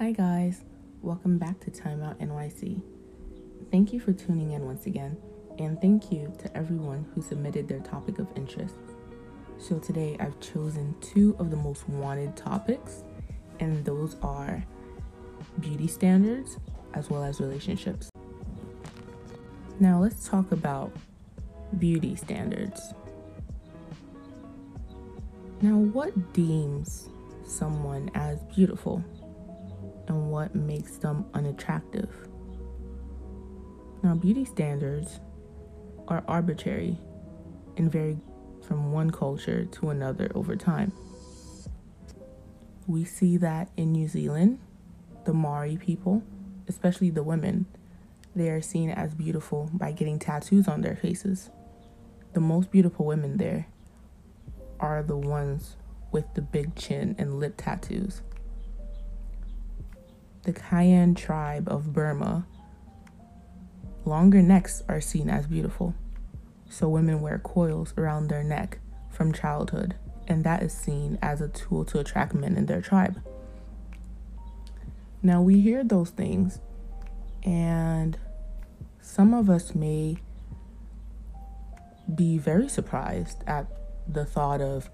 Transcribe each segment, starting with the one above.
Hi, guys. Welcome back to Timeout NYC. Thank you for tuning in once again, and thank you to everyone who submitted their topic of interest. So, today I've chosen two of the most wanted topics, and those are beauty standards as well as relationships. Now, let's talk about beauty standards. Now, what deems someone as beautiful? And what makes them unattractive. Now, beauty standards are arbitrary and vary from one culture to another over time. We see that in New Zealand, the Maori people, especially the women, they are seen as beautiful by getting tattoos on their faces. The most beautiful women there are the ones with the big chin and lip tattoos the Kayan tribe of Burma, longer necks are seen as beautiful. So women wear coils around their neck from childhood, and that is seen as a tool to attract men in their tribe. Now we hear those things, and some of us may be very surprised at the thought of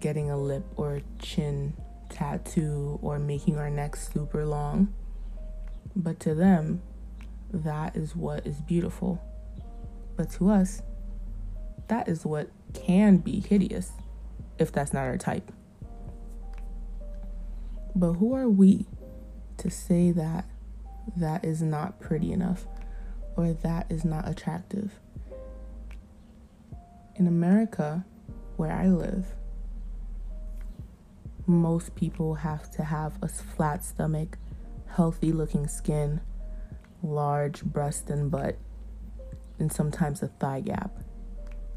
getting a lip or chin tattoo or making our necks super long. But to them, that is what is beautiful. But to us, that is what can be hideous if that's not our type. But who are we to say that that is not pretty enough or that is not attractive? In America, where I live, most people have to have a flat stomach, healthy looking skin, large breast and butt, and sometimes a thigh gap.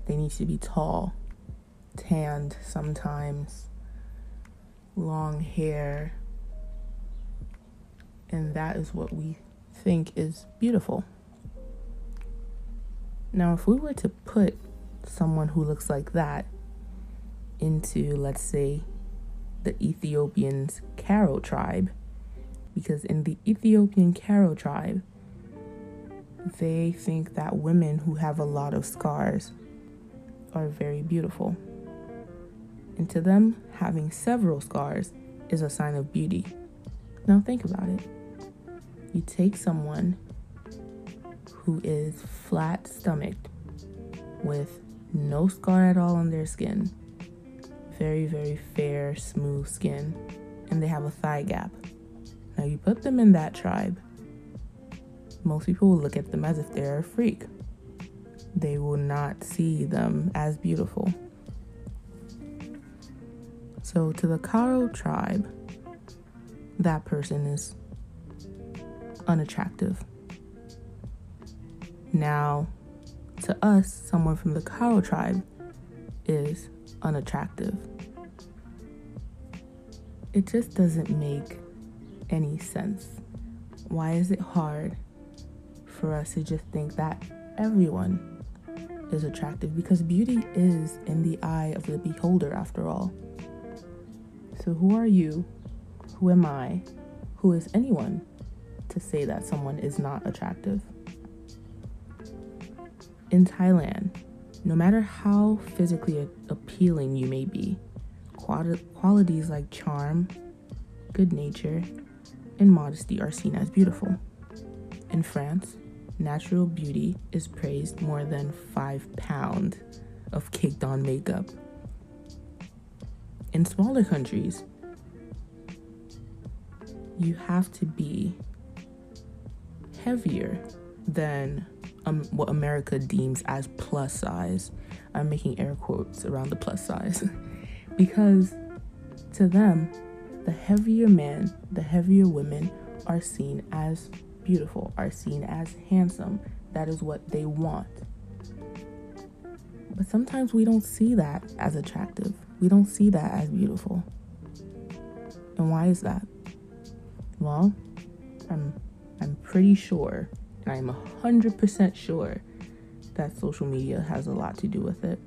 They need to be tall, tanned sometimes, long hair, and that is what we think is beautiful. Now, if we were to put someone who looks like that into, let's say, the Ethiopians' Karo tribe because in the Ethiopian Karo tribe, they think that women who have a lot of scars are very beautiful. And to them, having several scars is a sign of beauty. Now, think about it. You take someone who is flat stomached with no scar at all on their skin very, very fair, smooth skin, and they have a thigh gap. Now, you put them in that tribe, most people will look at them as if they're a freak. They will not see them as beautiful. So, to the Karo tribe, that person is unattractive. Now, to us, someone from the Karo tribe is unattractive. It just doesn't make any sense. Why is it hard for us to just think that everyone is attractive? Because beauty is in the eye of the beholder, after all. So, who are you? Who am I? Who is anyone to say that someone is not attractive? In Thailand, no matter how physically appealing you may be, qualities like charm, good nature, and modesty are seen as beautiful. In France, natural beauty is praised more than five pounds of caked on makeup. In smaller countries, you have to be heavier than um, what America deems as plus size. I'm making air quotes around the plus size because to them, the heavier men, the heavier women are seen as beautiful, are seen as handsome. That is what they want. But sometimes we don't see that as attractive. We don't see that as beautiful. And why is that? Well, I'm I'm pretty sure I'm 100% sure that social media has a lot to do with it.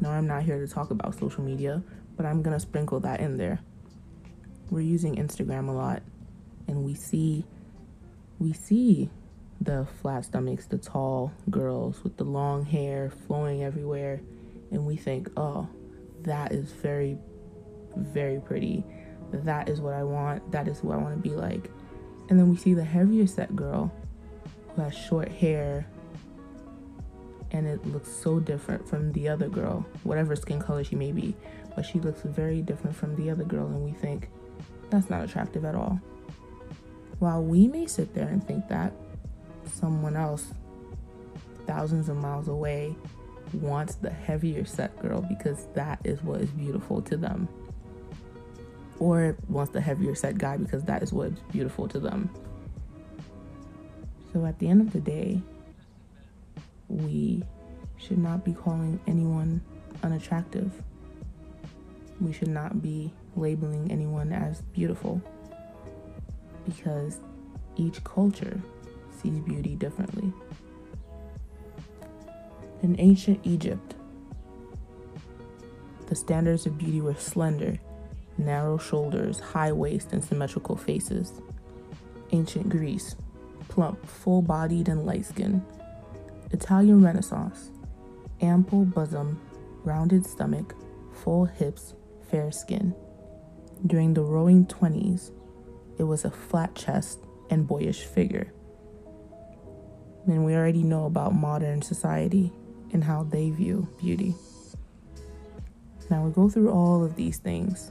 No, I'm not here to talk about social media, but I'm going to sprinkle that in there. We're using Instagram a lot. and we see we see the flat stomachs, the tall girls with the long hair flowing everywhere, and we think, oh, that is very, very pretty. That is what I want. That is who I want to be like. And then we see the heavier set girl who has short hair and it looks so different from the other girl, whatever skin color she may be. But she looks very different from the other girl, and we think that's not attractive at all. While we may sit there and think that, someone else thousands of miles away wants the heavier set girl because that is what is beautiful to them. Or wants the heavier set guy because that is what is beautiful to them. So at the end of the day, we should not be calling anyone unattractive. We should not be labeling anyone as beautiful because each culture sees beauty differently. In ancient Egypt, the standards of beauty were slender, narrow shoulders, high waist, and symmetrical faces. Ancient Greece, plump, full bodied, and light skinned. Italian Renaissance, ample bosom, rounded stomach, full hips, fair skin. During the roaring 20s, it was a flat chest and boyish figure. And we already know about modern society and how they view beauty. Now we go through all of these things.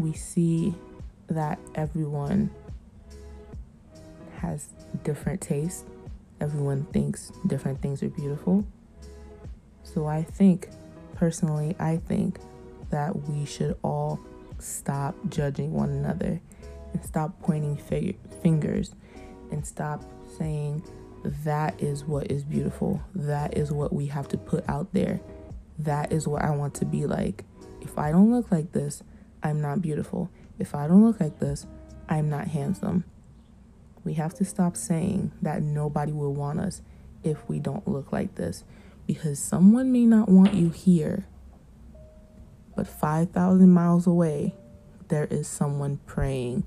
We see that everyone has different tastes. Everyone thinks different things are beautiful. So I think, personally, I think that we should all stop judging one another and stop pointing fig- fingers and stop saying that is what is beautiful. That is what we have to put out there. That is what I want to be like. If I don't look like this, I'm not beautiful. If I don't look like this, I'm not handsome. We have to stop saying that nobody will want us if we don't look like this because someone may not want you here, but 5,000 miles away, there is someone praying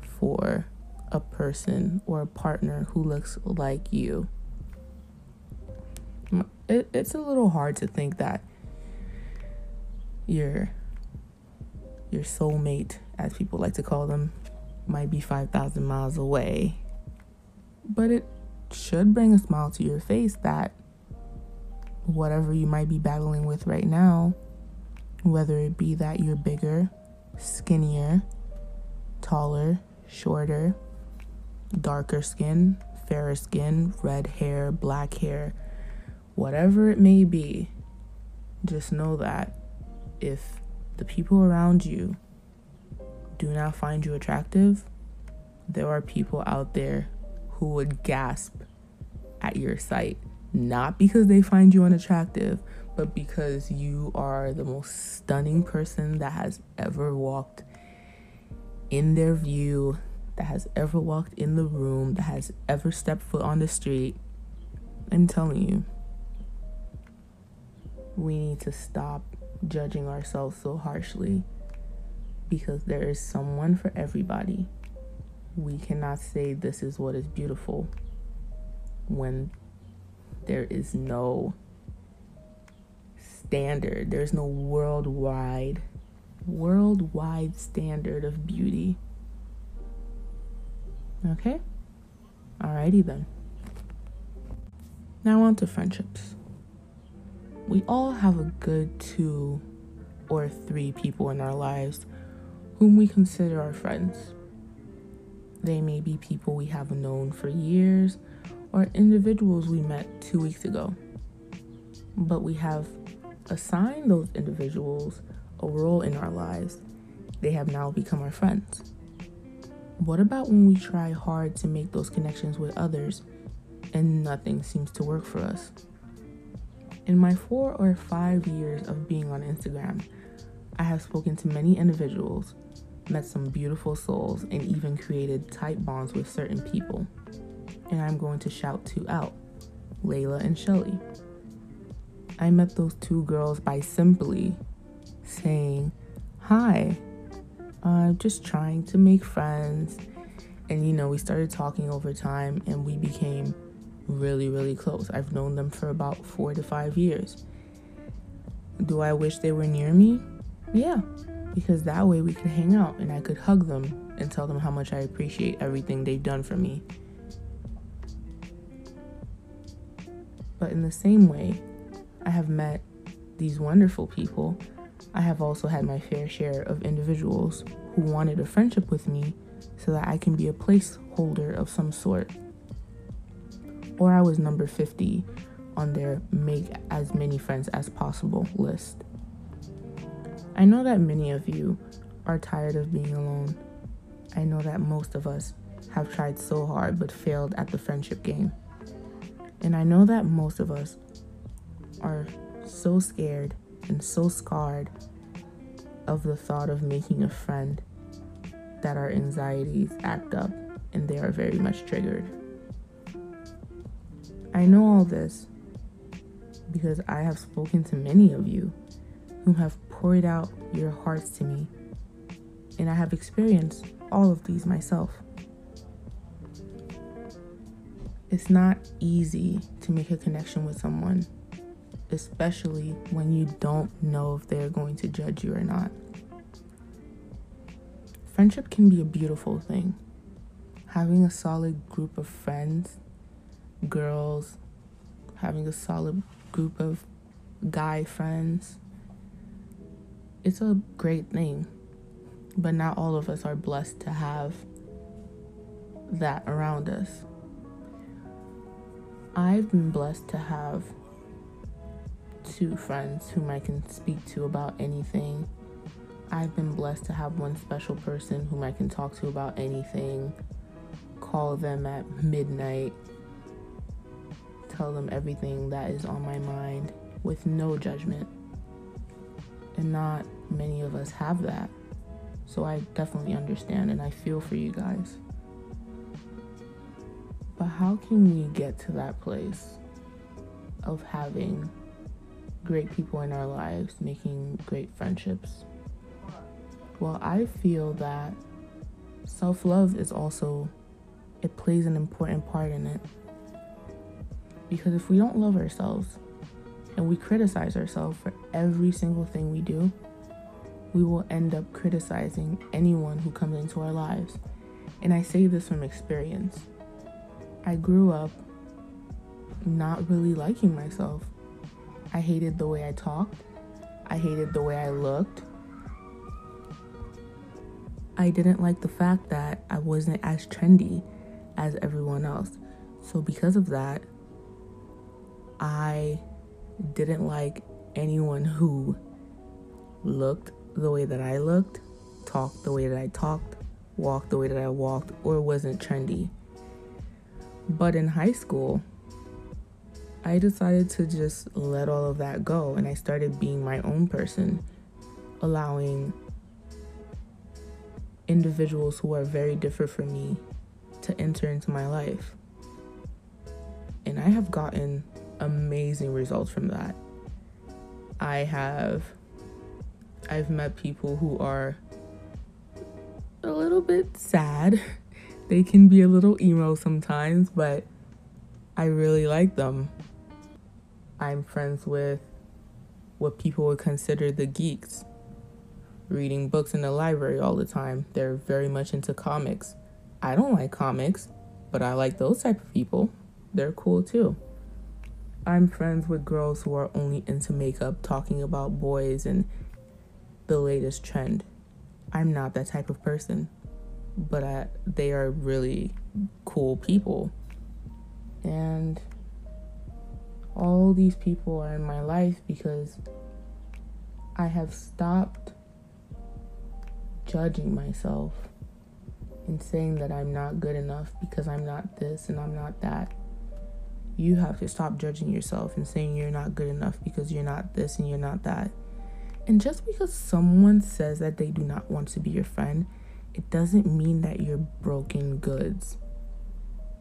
for a person or a partner who looks like you. It, it's a little hard to think that your your soulmate, as people like to call them, might be 5,000 miles away. But it should bring a smile to your face that whatever you might be battling with right now, whether it be that you're bigger, skinnier, taller, shorter, darker skin, fairer skin, red hair, black hair, whatever it may be, just know that if the people around you do not find you attractive, there are people out there who would gasp at your sight. Not because they find you unattractive, but because you are the most stunning person that has ever walked in their view that has ever walked in the room, that has ever stepped foot on the street. I'm telling you, we need to stop judging ourselves so harshly because there is someone for everybody. We cannot say this is what is beautiful when there is no standard, there's no worldwide worldwide standard of beauty. Okay? Alrighty then. Now on to friendships. We all have a good two or three people in our lives whom we consider our friends. They may be people we have known for years or individuals we met two weeks ago. But we have assigned those individuals a role in our lives. They have now become our friends. What about when we try hard to make those connections with others and nothing seems to work for us? In my four or five years of being on Instagram, I have spoken to many individuals, met some beautiful souls, and even created tight bonds with certain people. And I'm going to shout two out Layla and Shelly. I met those two girls by simply saying, Hi, I'm just trying to make friends. And you know, we started talking over time and we became really, really close. I've known them for about four to five years. Do I wish they were near me? Yeah, because that way we could hang out and I could hug them and tell them how much I appreciate everything they've done for me. But in the same way, I have met these wonderful people. I have also had my fair share of individuals who wanted a friendship with me so that I can be a placeholder of some sort. Or I was number 50 on their make as many friends as possible list. I know that many of you are tired of being alone. I know that most of us have tried so hard but failed at the friendship game. And I know that most of us are so scared and so scarred of the thought of making a friend that our anxieties act up and they are very much triggered. I know all this because I have spoken to many of you who have poured out your hearts to me, and I have experienced all of these myself. It's not easy to make a connection with someone, especially when you don't know if they're going to judge you or not. Friendship can be a beautiful thing. Having a solid group of friends, girls, having a solid group of guy friends, it's a great thing. But not all of us are blessed to have that around us. I've been blessed to have two friends whom I can speak to about anything. I've been blessed to have one special person whom I can talk to about anything, call them at midnight, tell them everything that is on my mind with no judgment. And not many of us have that. So I definitely understand and I feel for you guys. But how can we get to that place of having great people in our lives, making great friendships? Well, I feel that self love is also, it plays an important part in it. Because if we don't love ourselves and we criticize ourselves for every single thing we do, we will end up criticizing anyone who comes into our lives. And I say this from experience. I grew up not really liking myself. I hated the way I talked. I hated the way I looked. I didn't like the fact that I wasn't as trendy as everyone else. So, because of that, I didn't like anyone who looked the way that I looked, talked the way that I talked, walked the way that I walked, or wasn't trendy. But in high school, I decided to just let all of that go and I started being my own person, allowing individuals who are very different from me to enter into my life. And I have gotten amazing results from that. I have I've met people who are a little bit sad They can be a little emo sometimes, but I really like them. I'm friends with what people would consider the geeks, reading books in the library all the time. They're very much into comics. I don't like comics, but I like those type of people. They're cool too. I'm friends with girls who are only into makeup, talking about boys and the latest trend. I'm not that type of person but I, they are really cool people. And all these people are in my life because I have stopped judging myself and saying that I'm not good enough because I'm not this and I'm not that. You have to stop judging yourself and saying you're not good enough because you're not this and you're not that. And just because someone says that they do not want to be your friend it doesn't mean that you're broken goods.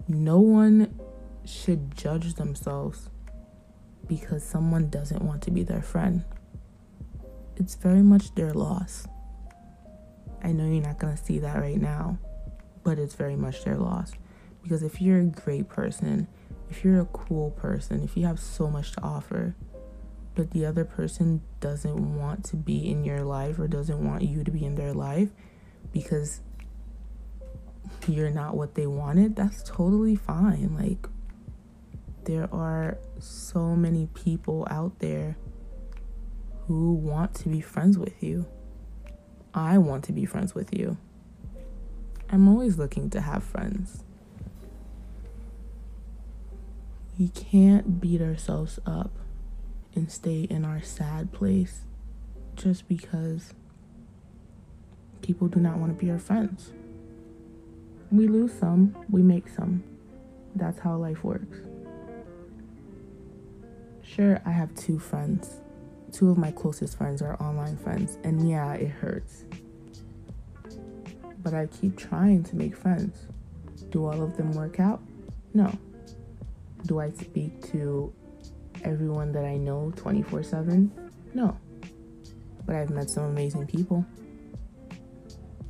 No one should judge themselves because someone doesn't want to be their friend. It's very much their loss. I know you're not going to see that right now, but it's very much their loss. Because if you're a great person, if you're a cool person, if you have so much to offer, but the other person doesn't want to be in your life or doesn't want you to be in their life because you're not what they wanted, that's totally fine. Like, there are so many people out there who want to be friends with you. I want to be friends with you. I'm always looking to have friends. We can't beat ourselves up and stay in our sad place just because people do not want to be our friends. We lose some, we make some. That's how life works. Sure, I have two friends. Two of my closest friends are online friends, and yeah, it hurts. But I keep trying to make friends. Do all of them work out? No. Do I speak to everyone that I know 24 7? No. But I've met some amazing people.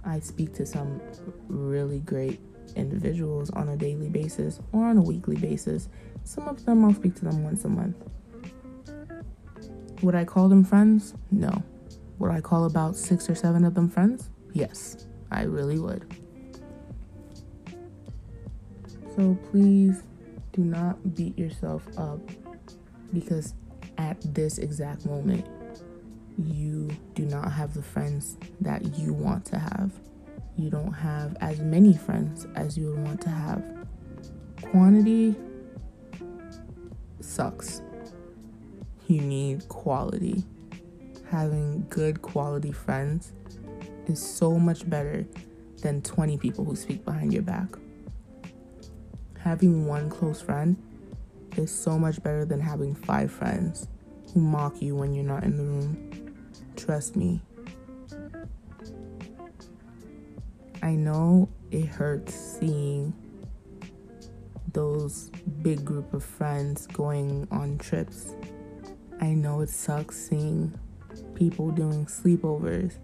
I speak to some really great individuals on a daily basis or on a weekly basis. Some of them I'll speak to them once a month. Would I call them friends? No. Would I call about six or seven of them friends? Yes, I really would. So please do not beat yourself up because at this exact moment, you do not have the friends that you want to have. You don't have as many friends as you would want to have. Quantity sucks you need quality. Having good quality friends is so much better than 20 people who speak behind your back. Having one close friend is so much better than having five friends who mock you when you're not in the room. Trust me. I know it hurts seeing those big group of friends going on trips I know it sucks seeing people doing sleepovers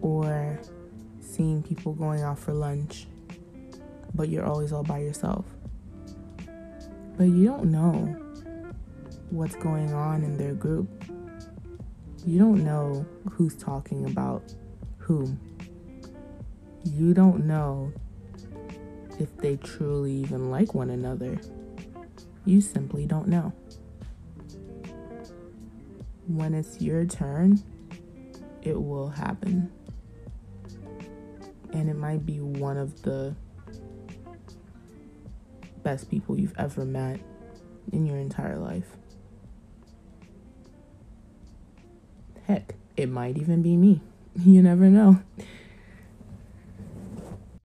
or seeing people going out for lunch, but you're always all by yourself. But you don't know what's going on in their group. You don't know who's talking about whom. You don't know if they truly even like one another. You simply don't know when it's your turn, it will happen. And it might be one of the best people you've ever met in your entire life. Heck, it might even be me. You never know.